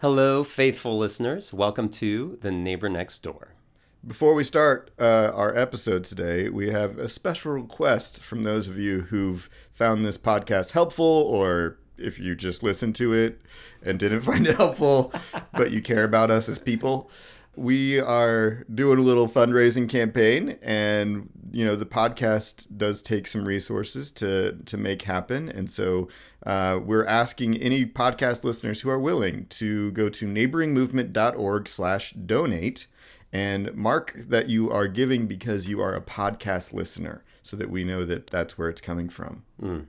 Hello, faithful listeners. Welcome to The Neighbor Next Door. Before we start uh, our episode today, we have a special request from those of you who've found this podcast helpful, or if you just listened to it and didn't find it helpful, but you care about us as people. We are doing a little fundraising campaign, and you know the podcast does take some resources to to make happen, and so uh, we're asking any podcast listeners who are willing to go to neighboringmovement.org slash donate and mark that you are giving because you are a podcast listener, so that we know that that's where it's coming from. Mm.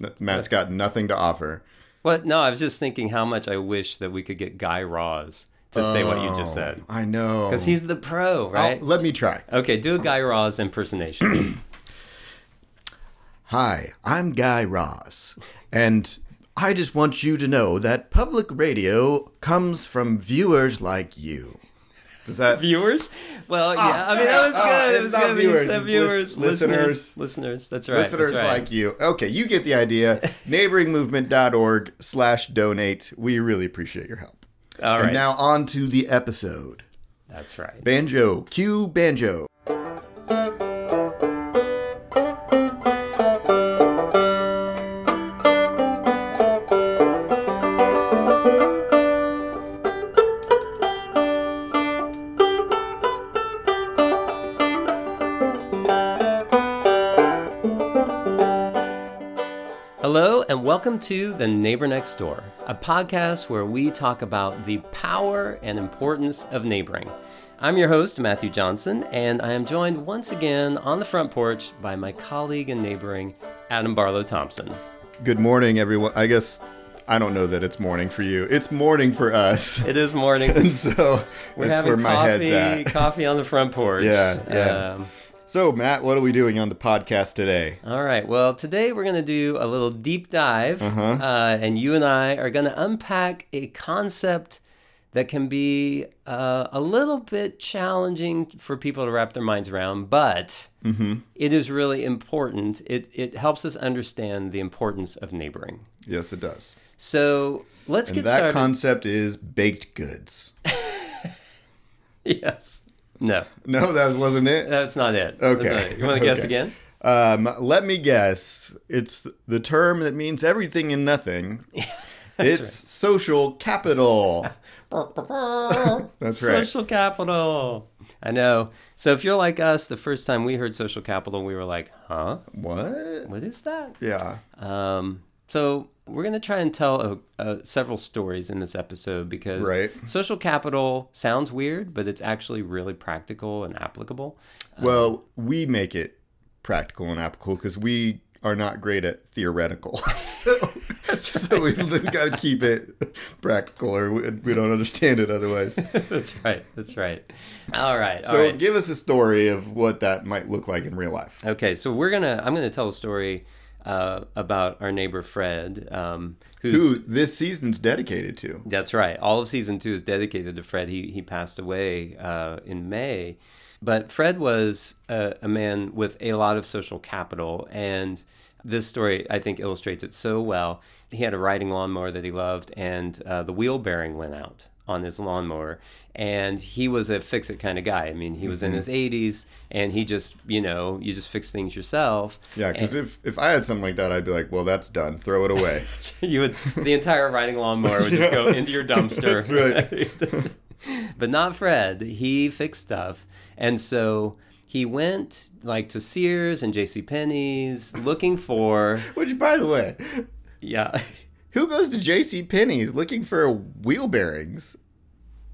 Matt's that's... got nothing to offer. well, No, I was just thinking how much I wish that we could get Guy Raz to oh, say what you just said. Oh, I know. Because he's the pro, right? I'll, let me try. Okay, do a Guy Raz impersonation. Hi, I'm Guy Raz, and I just want you to know that public radio comes from viewers like you. Does that viewers? Well, yeah. I mean, that was ah, good. it was good. Viewers, it's viewers, listeners, listeners, listeners. That's right. Listeners that's right. like you. Okay, you get the idea. Neighboringmovement.org/slash/donate. We really appreciate your help. All right. And now on to the episode. That's right. Banjo. Cue banjo. Hello, and welcome to The Neighbor Next Door, a podcast where we talk about the power and importance of neighboring. I'm your host, Matthew Johnson, and I am joined once again on the front porch by my colleague and neighboring, Adam Barlow Thompson. Good morning, everyone. I guess I don't know that it's morning for you. It's morning for us. It is morning. and so we're that's having where my coffee, head's at. coffee on the front porch. Yeah, yeah. Um, so, Matt, what are we doing on the podcast today? All right. Well, today we're going to do a little deep dive, uh-huh. uh, and you and I are going to unpack a concept that can be uh, a little bit challenging for people to wrap their minds around, but mm-hmm. it is really important. It, it helps us understand the importance of neighboring. Yes, it does. So let's and get that started. That concept is baked goods. yes. No. No, that wasn't it. That's not it. Okay. Not it. You want to guess okay. again? Um, let me guess. It's the term that means everything and nothing. it's right. social capital. That's right. Social capital. I know. So if you're like us, the first time we heard social capital, we were like, "Huh? What? What is that?" Yeah. Um. So we're going to try and tell several stories in this episode because right. social capital sounds weird, but it's actually really practical and applicable. Well, um, we make it practical and applicable because we are not great at theoretical. so, so we, have got to keep it practical or we, we, don't understand it otherwise. that's right. That's right. All right. So all right. give us a story of what that might look like in real life. Okay. So we're going to, I'm going to tell a story uh, about our neighbor Fred, um, who this season's dedicated to. That's right. All of season two is dedicated to Fred. He he passed away uh, in May, but Fred was a, a, man with a lot of social capital, and this story I think illustrates it so well. He had a riding lawnmower that he loved, and uh, the wheel bearing went out on his lawnmower and he was a fix it kind of guy. I mean he was mm-hmm. in his 80s and he just you know you just fix things yourself. Yeah because if if i had something like that i'd be like well that's done. Throw it away. You would the entire riding lawnmower would just go into your dumpster. But not fred. He fixed stuff. And so he went like to sears and jc penney's looking for which by the way yeah who goes to J.C. Penney's looking for wheel bearings?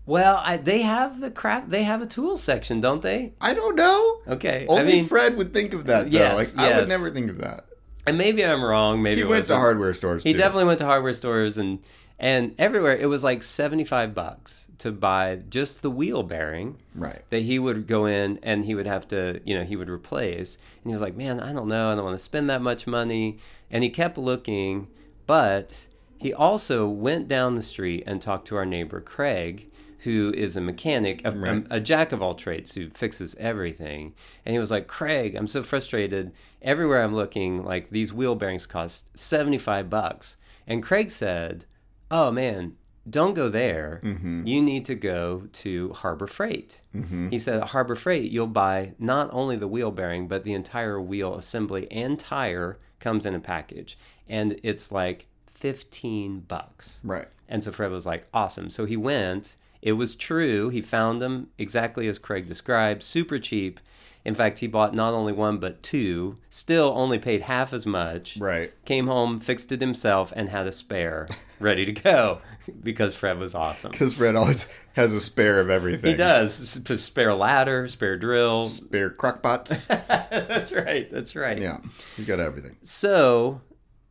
Well, I, they have the crap. They have a tool section, don't they? I don't know. Okay, only I mean, Fred would think of that. Though. Yes, like yes. I would never think of that. And maybe I'm wrong. Maybe he went to hardware stores. He too. definitely went to hardware stores and and everywhere. It was like seventy five bucks to buy just the wheel bearing. Right. That he would go in and he would have to, you know, he would replace. And he was like, "Man, I don't know. I don't want to spend that much money." And he kept looking, but he also went down the street and talked to our neighbor Craig, who is a mechanic, a, right. a, a, jack of all trades who fixes everything. And he was like, Craig, I'm so frustrated. Everywhere I'm looking, like these wheel bearings cost 75 bucks. And Craig said, Oh man, don't go there. Mm-hmm. You need to go to Harbor Freight. Mm-hmm. He said, at Harbor Freight, you'll buy not only the wheel bearing, but the entire wheel assembly and tire comes in a package. And it's like 15 bucks. Right. And so Fred was like, awesome. So he went. It was true. He found them exactly as Craig described, super cheap. In fact, he bought not only one, but two, still only paid half as much. Right. Came home, fixed it himself, and had a spare ready to go because Fred was awesome. Because Fred always has a spare of everything. He does. Spare ladder, spare drill. Spare crockpots. that's right. That's right. yeah. You got everything. So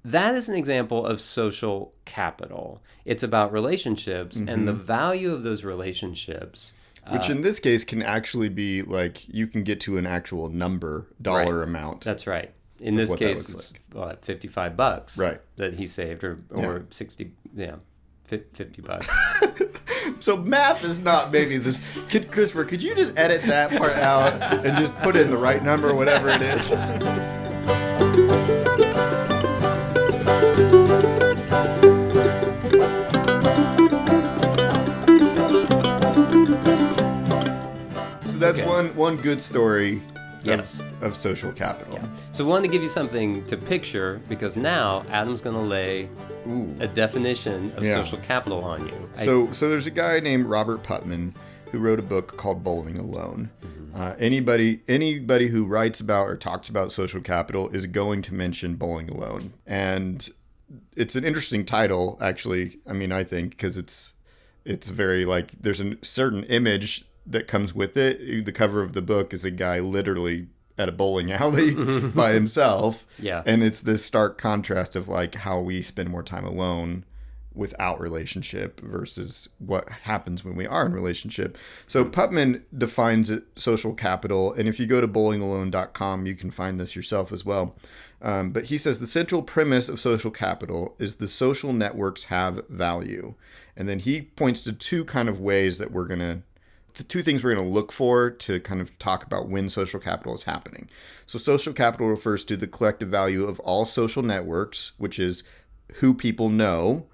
that is an example of social capital. It's about relationships and the mm-hmm. value of those relationships. Uh, Which in this case can actually be like you can get to an actual number, dollar Right. amount. That's right. In this case, it's what, 55 bucks Right. that he saved or, or 60, yeah, 50 bucks. So math is not maybe this. Kid Christopher, could you just edit that part out and just put in the right number, whatever it is? that's Okay. one one good story of, Yes. of social capital. Yeah. so we wanted to give you something to picture because now Adam's going to lay Ooh. a definition of Yeah. social capital on you. I- So, so there's a guy named Robert Putnam who wrote a book called Bowling Alone. Uh, anybody, anybody who writes about or talks about social capital is going to mention Bowling Alone, and it's an interesting title, actually. I mean, I think because it's it's very like there's a certain image that comes with it. The cover of the book is a guy literally at a bowling alley by himself. Yeah. And it's this stark contrast of like how we spend more time alone without relationship versus what happens when we are in relationship. So Putnam defines it social capital, and if you go to bowlingalone.com, you can find this yourself as well. Um, but he says the central premise of social capital is the social networks have value, and then he points to two kind of ways that we're gonna the two things we're going to look for to kind of talk about when social capital is happening. So, social capital refers to the collective value of all social networks, which is who people know,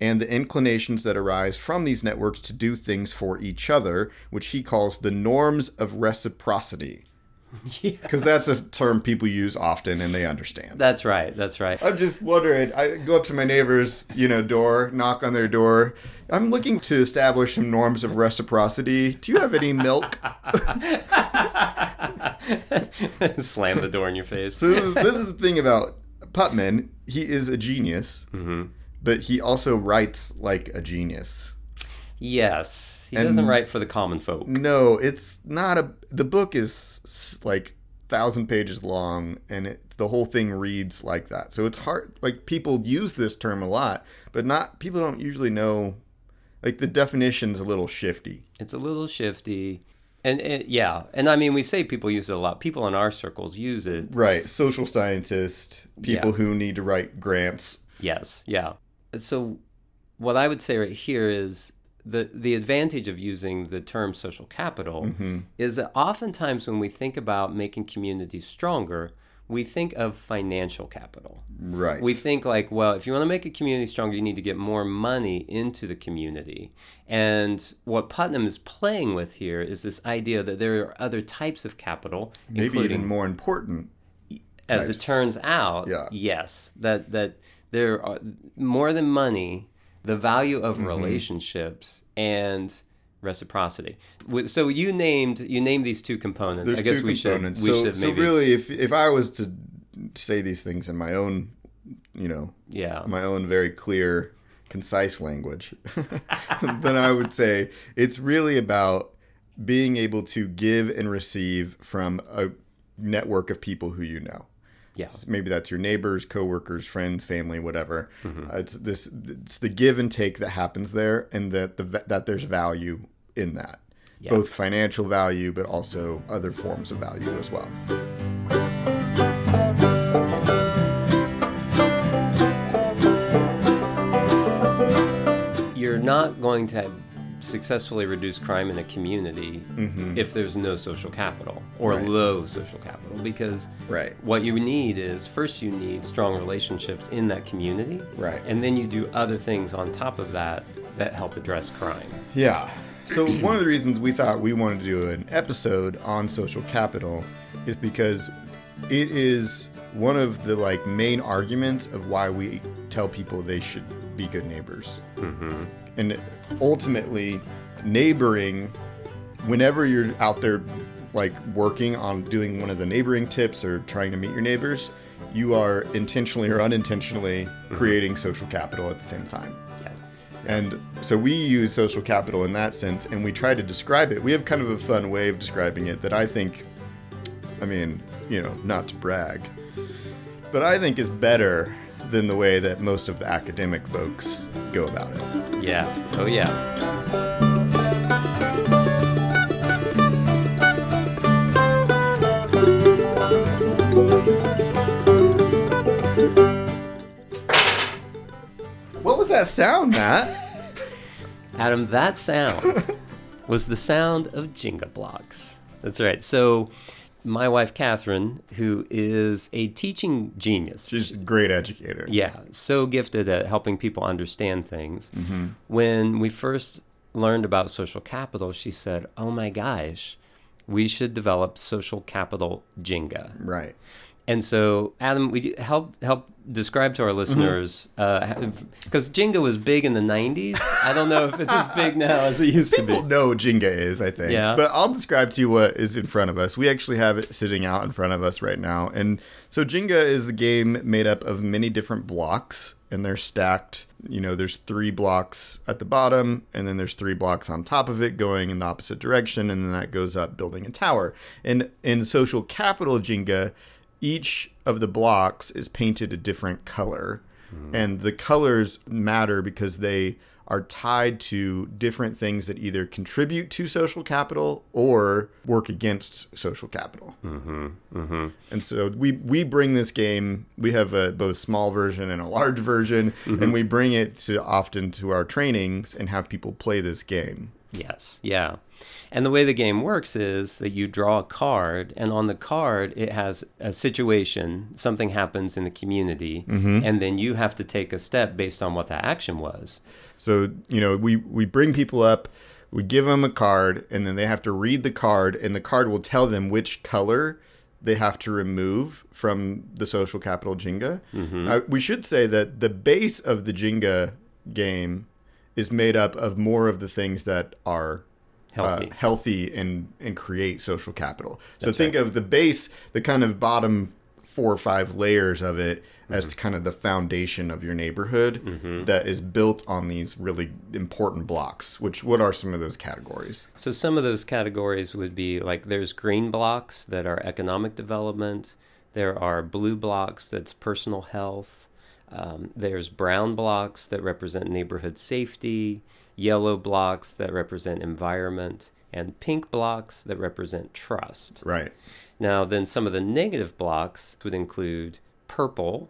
and the inclinations that arise from these networks to do things for each other, which he calls the norms of reciprocity. Because that's a term people use often and they understand. That's right. That's right. I'm just wondering. I go up to my neighbor's, you know, door, knock on their door. I'm looking to establish some norms of reciprocity. Do you have any milk? Slam the door in your face. So this is, this is the thing about Putnam. He is a genius, mm-hmm. but he also writes like a genius. Yes. He doesn't write for the common folk. No, it's not a. The book is like thousand pages long, and it, the whole thing reads like that. So it's hard. Like people use this term a lot, but not people don't usually know. Like the definition's a little shifty. It's a little shifty. And it, yeah, and I mean, we say people use it a lot. People in our circles use it. Right, social scientists, people Yeah. who need to write grants. Yes, yeah. So, what I would say right here is the the advantage of using the term social capital mm-hmm. is that oftentimes when we think about making communities stronger, we think of financial capital. Right. We think like, well, if you want to make a community stronger, you need to get more money into the community. And what Putnam is playing with here is this idea that there are other types of capital, maybe even more important. as it turns out, Yeah. yes, that that there are more than money, the value of Mm-hmm. relationships and reciprocity. So you named you named these two components. There's I guess we components. should we so, should so really, if if I was to say these things in my own, you know, yeah my own very clear, concise language, then I would say it's really about being able to give and receive from a network of people who you know. Yeah Maybe that's your neighbors, coworkers, friends, family, whatever. Mm-hmm. Uh, it's this. It's the give and take that happens there, and that the that there's value in that, both financial value, but also other forms of value as well. you're not going to successfully reduce crime in a community Mm-hmm. if there's no social capital or Right. low social capital because Right. what you need is first you need strong relationships in that community Right. and then you do other things on top of that that help address crime. Yeah. So one of the reasons we thought we wanted to do an episode on social capital is because it is one of the like main arguments of why we tell people they should be good neighbors. Mm-hmm. And ultimately, neighboring, whenever you're out there like working on doing one of the neighboring tips or trying to meet your neighbors, you are intentionally or unintentionally mm-hmm. creating social capital at the same time. Yeah. And so we use social capital in that sense, and we try to describe it. We have kind of a fun way of describing it that I think, I mean, you know, not to brag, but I think is better than the way that most of the academic folks go about it. Yeah. Oh, yeah. What was that sound, Matt? Adam, that sound was the sound of Jenga blocks. That's right. So, my wife, Catherine, who is a teaching genius, She's a great educator. yeah, so gifted at helping people understand things. Mm-hmm. When we first learned about social capital, she said, Oh my gosh, we should develop social capital Jenga. Right. And so, Adam, we help help describe to our mm-hmm. listeners uh, because Jenga was big in the '90s. I don't know if it's as big now as it used to be. People know Jenga is, I think. Yeah. But I'll describe to you what is in front of us. We actually have it sitting out in front of us right now. And so Jenga is the game made up of many different blocks and they're stacked. You know, there's three blocks at the bottom and then there's three blocks on top of it going in the opposite direction and then that goes up building a tower. And in social capital Jenga, each of the blocks is painted a different color. And the colors matter because they are tied to different things that either contribute to social capital or work against social capital. Mm-hmm. Mm-hmm. And so we we bring this game. We have a both small version and a large version, and we bring it to often to our trainings and have people play this game. Yes. Yeah. And the way the game works is that you draw a card, and on the card, it has a situation, something happens in the community, and then you have to take a step based on what that action was. So you know, we we bring people up, we give them a card, and then they have to read the card, and the card will tell them which color they have to remove from the social capital Jenga. Uh, we should say that the base of the Jenga game is made up of more of the things that are Healthy. uh, healthy and and create social capital. so think of the base, the kind of bottom four or five layers of it as kind of the foundation of your neighborhood that is built on these really important blocks. Which what are some of those categories? So some of those categories would be like there's green blocks that are economic development. There are blue blocks that's personal health. Um, there's brown blocks that represent neighborhood safety. Yellow blocks that represent environment, and pink blocks that represent trust. Right. Now, then some of the negative blocks would include purple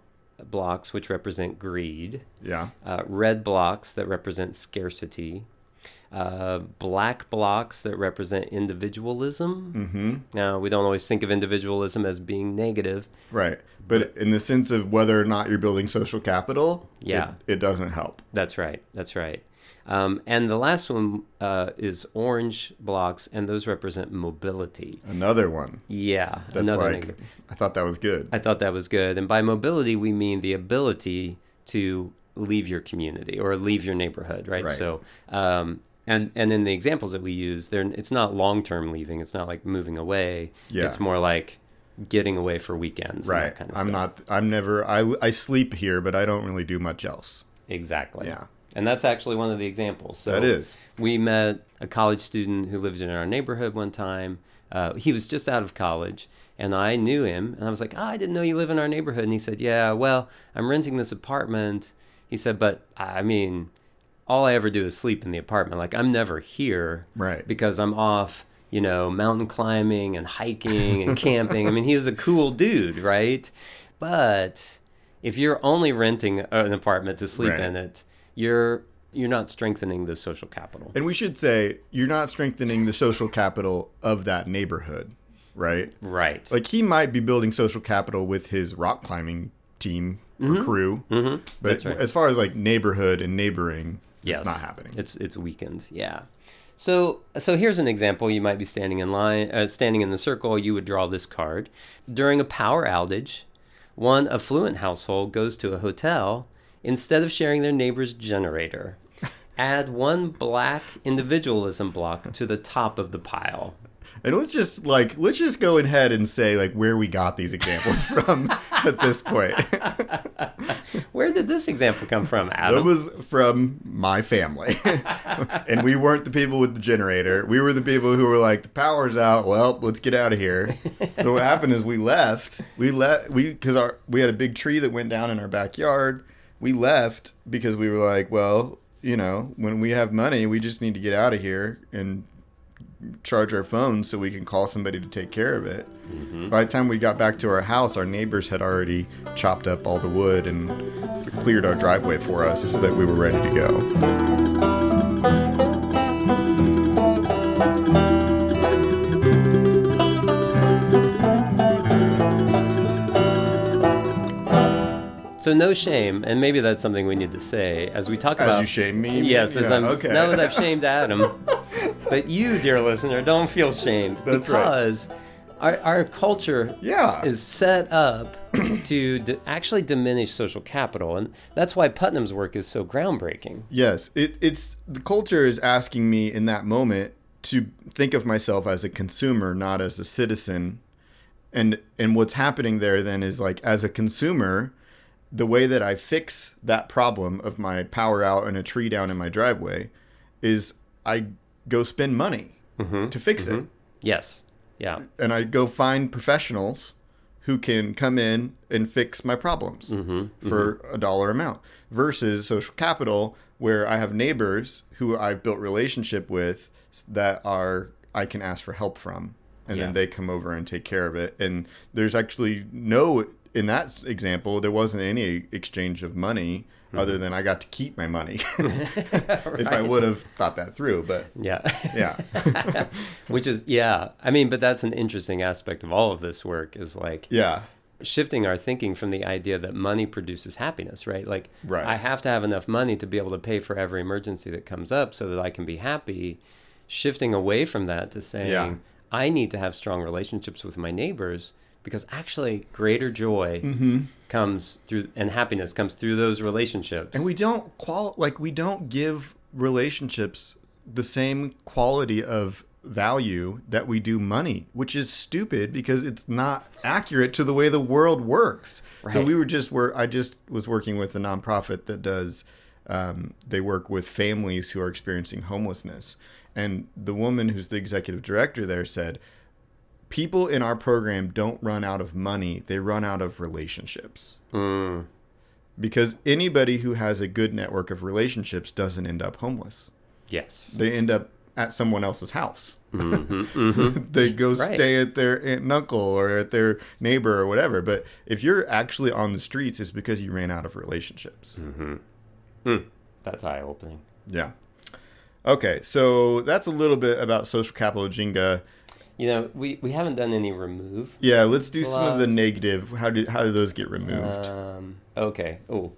blocks, which represent greed, Yeah. uh, red blocks that represent scarcity, uh, black blocks that represent individualism. Mm-hmm. Now, we don't always think of individualism as being negative. Right. But in the sense of whether or not you're building social capital, Yeah. it, it doesn't help. That's right. That's right. Um, and the last one uh, is orange blocks, and those represent mobility. Another one. Yeah, That's another like. I thought that was good. I thought that was good. And by mobility, we mean the ability to leave your community or leave your neighborhood, right? Right. So, um, and and in the examples that we use, there it's not long term leaving. It's not like moving away. Yeah. It's more like getting away for weekends. and right. that kind of I'm stuff. not I'm never I I sleep here, but I don't really do much else. exactly. Yeah. And that's actually one of the examples. So That is. We met a college student who lived in our neighborhood one time. Uh, he was just out of college, and I knew him. And I was like, oh, I didn't know you live in our neighborhood. And he said, Yeah, well, I'm renting this apartment. He said, But I mean, all I ever do is sleep in the apartment. Like, I'm never here Right. because I'm off, you know, mountain climbing and hiking and camping. I mean, he was a cool dude, right? But if you're only renting an apartment to sleep Right. in it, you're you're not strengthening the social capital. And we should say you're not strengthening the social capital of that neighborhood, right? Right. Like he might be building social capital with his rock climbing team or crew, but Mm-hmm. That's right. as far as like neighborhood and neighboring, Yes. It's not happening. It's it's weakened. Yeah. So so here's an example. You might be standing in line, uh, standing in the circle. You would draw this card during a power outage. One affluent household goes to a hotel instead of sharing their neighbor's generator. Add one black individualism block to the top of the pile. And let's just like let's just go ahead and say like where we got these examples from at this point. Where did this example come from, Adam? was from my family. and we weren't the people with the generator. We were the people who were like, the power's out. Well, let's get out of here. so what happened is we left. We left we because our we had a big tree that went down in our backyard. We left because we were like, well, you know, when we have money, we just need to get out of here and charge our phones so we can call somebody to take care of it. Mm-hmm. By the time we got back to our house, our neighbors had already chopped up all the wood and cleared our driveway for us so that we were ready to go. So no shame, and maybe that's something we need to say as we talk As about. you shame me? Yes, as Yeah, I'm, okay. now that I've shamed Adam. but you, dear listener, don't feel shamed That's right. because our, our culture Yeah. is set up to d- actually diminish social capital, and that's why Putnam's work is so groundbreaking. Yes, it, it's the culture is asking me in that moment to think of myself as a consumer, not as a citizen. And and what's happening there then is like as a consumer, the way that I fix that problem of my power out and a tree down in my driveway is I go spend money mm-hmm. to fix it. Mm-hmm. Yes, yeah, And I go find professionals who can come in and fix my problems mm-hmm. for a dollar amount versus social capital where I have neighbors who I've built relationship with that are I can ask for help from. And Yeah. then they come over and take care of it. And there's actually no in that example there wasn't any exchange of money hmm. other than I got to keep my money if I would have thought that through but yeah. yeah Which is yeah. I mean, but that's an interesting aspect of all of this work is like yeah shifting our thinking from the idea that money produces happiness, right? Like, Right. I have to have enough money to be able to pay for every emergency that comes up so that I can be happy. Shifting away from that to saying, Yeah. I need to have strong relationships with my neighbors because actually greater joy Mm-hmm. comes through and happiness comes through those relationships. And we don't qual like we don't give relationships the same quality of value that we do money, which is stupid because it's not accurate to the way the world works. So we were just were I just was working with a nonprofit that does um, they work with families who are experiencing homelessness. And the woman who's the executive director there said, People in our program don't run out of money, they run out of relationships Mm, because anybody who has a good network of relationships doesn't end up homeless. yes. They end up at someone else's house. Mm-hmm, they go Right. stay at their aunt and uncle or at their neighbor or whatever. But if you're actually on the streets, it's because you ran out of relationships. Mm. That's eye opening. Yeah. Okay, so that's a little bit about social capital Jenga. You know, we, we haven't done any remove. Yeah, let's do some of the negative. How did how do those get removed? Um, okay. Oh,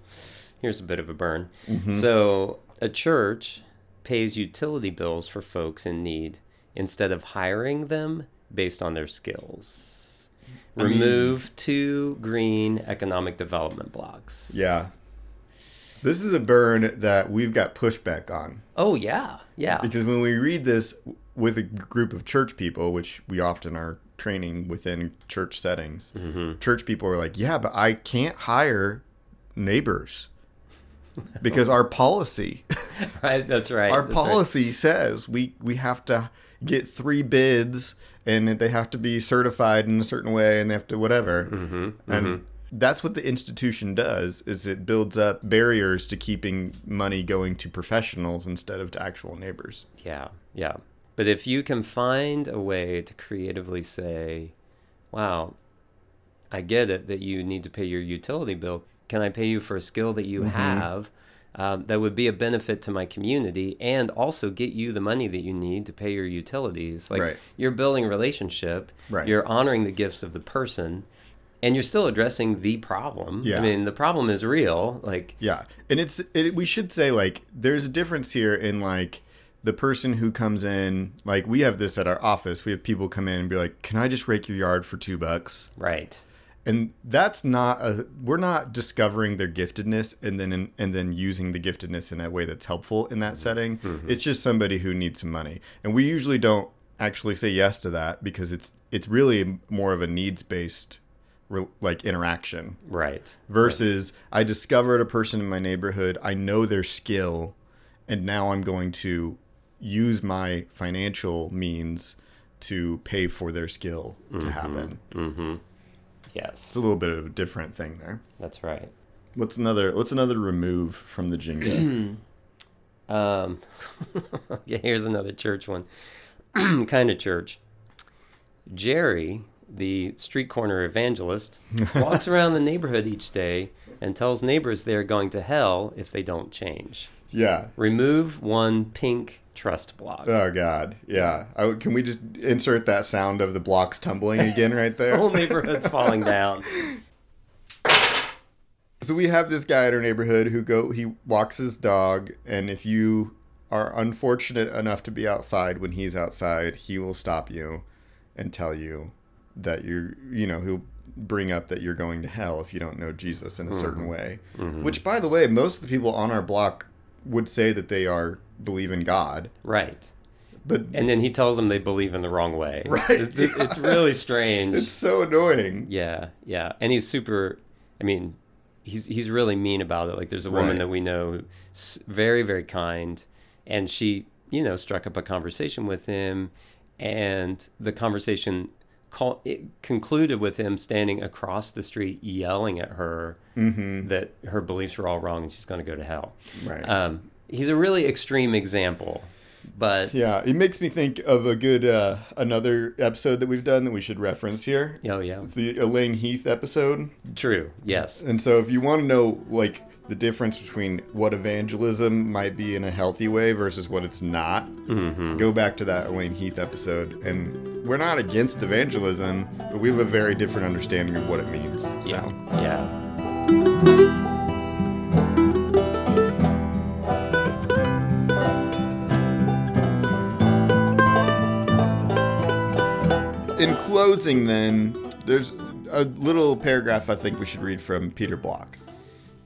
here's a bit of a burn. Mm-hmm. So, a church pays utility bills for folks in need instead of hiring them based on their skills. I mean- Remove two green economic development blocks. yeah. This is a burn that we've got pushback on. Oh, yeah. Yeah. Because when we read this with a group of church people, which we often are training within church settings, Mm-hmm. church people are like, yeah, but I can't hire neighbors because our policy, right. That's right. our that's right. policy says we, we have to get three bids and they have to be certified in a certain way and they have to whatever. Mm-hmm. And that's what the institution does is it builds up barriers to keeping money going to professionals instead of to actual neighbors. Yeah, yeah. But if you can find a way to creatively say, wow, I get it that you need to pay your utility bill. Can I pay you for a skill that you have um, that would be a benefit to my community and also get you the money that you need to pay your utilities? Like Right. you're building a relationship, Right. you're honoring the gifts of the person. and you're still addressing the problem. Yeah. I mean, the problem is real. Like, Yeah, and it's it, we should say like there's a difference here in like the person who comes in like we have this at our office. We have people come in and be like, "Can I just rake your yard for two bucks?" right. And that's not a we're not discovering their giftedness and then and then using the giftedness in a way that's helpful in that mm-hmm. setting. Mm-hmm. It's just somebody who needs some money, and we usually don't actually say yes to that because it's it's really more of a needs based like interaction Right. versus I discovered a person in my neighborhood, I know their skill, and now I'm going to use my financial means to pay for their skill to happen. Yes. It's a little bit of a different thing there. That's right. What's another what's another remove from the Jenga? Um, yeah, here's another church one. kind of church. Jerry, the street corner evangelist, walks around the neighborhood each day and tells neighbors they're going to hell if they don't change. yeah. Remove one pink trust block. Oh God. Yeah. I, can we just insert that sound of the blocks tumbling again right there? Whole neighborhood's falling down. So we have this guy at our neighborhood who go he walks his dog and if you are unfortunate enough to be outside when he's outside, he will stop you and tell you that you're you know, he'll bring up that you're going to hell if you don't know Jesus in a certain mm-hmm. way. Mm-hmm. Which by the way, most of the people on our block would say that they are believe in God. Right. But And then he tells them they believe in the wrong way. Right, It's, it's- it's really strange. it's so annoying. Yeah, yeah, and he's super. I mean, he's he's really mean about it. Like, there's a woman Right. that we know, very very kind, and she, you know, struck up a conversation with him, and the conversation call, it concluded with him standing across the street yelling at her that her beliefs were all wrong and she's going to go to hell. Right. Um, he's a really extreme example, but Yeah, it makes me think of a good uh, another episode that we've done that we should reference here. oh yeah, It's the Elaine Heath episode. true. Yes. And so if you want to know like the difference between what evangelism might be in a healthy way versus what it's not, go back to that Elaine Heath episode. And we're not against evangelism, but we have a very different understanding of what it means. So Yeah. Yeah. In closing then, there's a little paragraph I think we should read from Peter Block.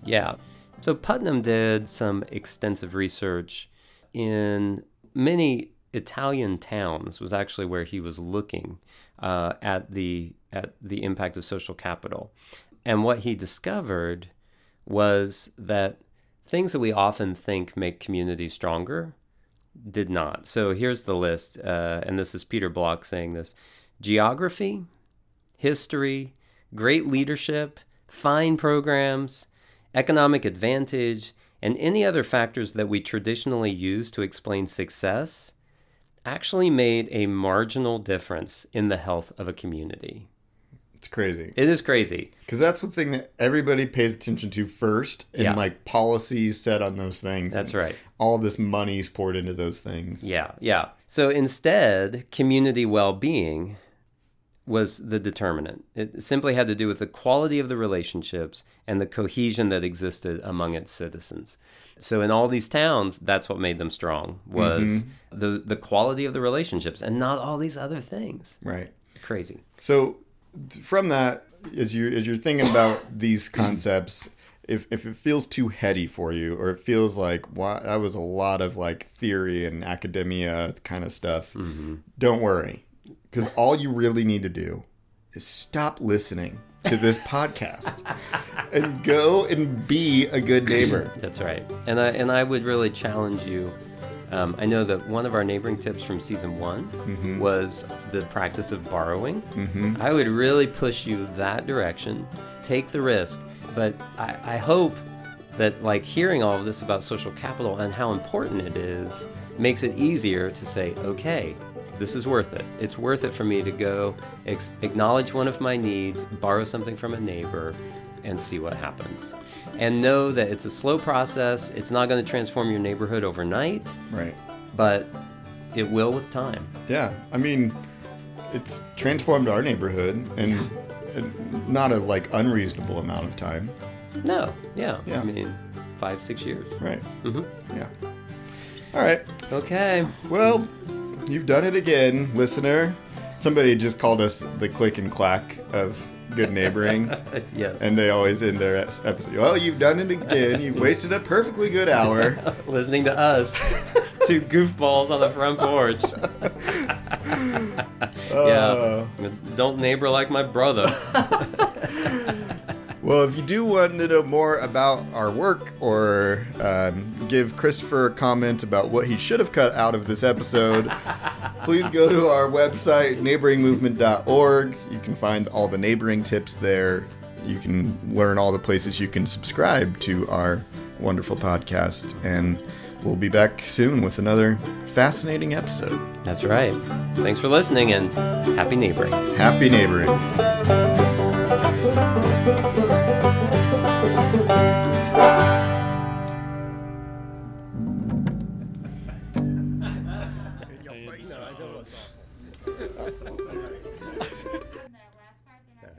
Yeah. So Putnam did some extensive research in many Italian towns. Was actually where he was looking uh, at the at the impact of social capital, and what he discovered was that things that we often think make communities stronger did not. So here's the list, uh, and this is Peter Block saying this: geography, history, great leadership, fine programs, economic advantage, and any other factors that we traditionally use to explain success actually made a marginal difference in the health of a community. It's crazy. It is crazy. Because that's the thing that everybody pays attention to first, and Yeah. like policies set on those things. That's right. All this money is poured into those things. Yeah, yeah. So instead, community well being was the determinant. It simply had to do with the quality of the relationships and the cohesion that existed among its citizens. So in all these towns, that's what made them strong was mm-hmm. the the quality of the relationships and not all these other things. Right. Crazy. So from that, as you as you're thinking about these concepts, if if it feels too heady for you, or it feels like wow, that was a lot of like theory and academia kind of stuff, mm-hmm. don't worry, because all you really need to do is stop listening to this podcast and go and be a good neighbor. That's right. And I and I would really challenge you. Um, I know that one of our neighboring tips from season one was the practice of borrowing. I would really push you that direction. Take the risk, but I, I hope that like hearing all of this about social capital and how important it is makes it easier to say, okay, this is worth it. It's worth it for me to go ex- acknowledge one of my needs, borrow something from a neighbor, and see what happens. And know that it's a slow process. It's not going to transform your neighborhood overnight, Right. but it will with time. Yeah. I mean, it's transformed our neighborhood, and not a like unreasonable amount of time. No, yeah. Yeah. I mean, five, six years. Right. Mm-hmm. Yeah. All right. Okay. Well, you've done it again, listener. Somebody just called us the click and clack of good neighboring. yes. And they always end their episode. Well, you've done it again. You've wasted a perfectly good hour. listening to us, two goofballs on the front porch. Uh, yeah. Don't neighbor like my brother. Well, if you do want to know more about our work or um, give Christopher a comment about what he should have cut out of this episode, please go to our website, neighboringmovement.org. You can find all the neighboring tips there. You can learn all the places you can subscribe to our wonderful podcast. And we'll be back soon with another fascinating episode. That's right. Thanks for listening and happy neighboring. Happy neighboring.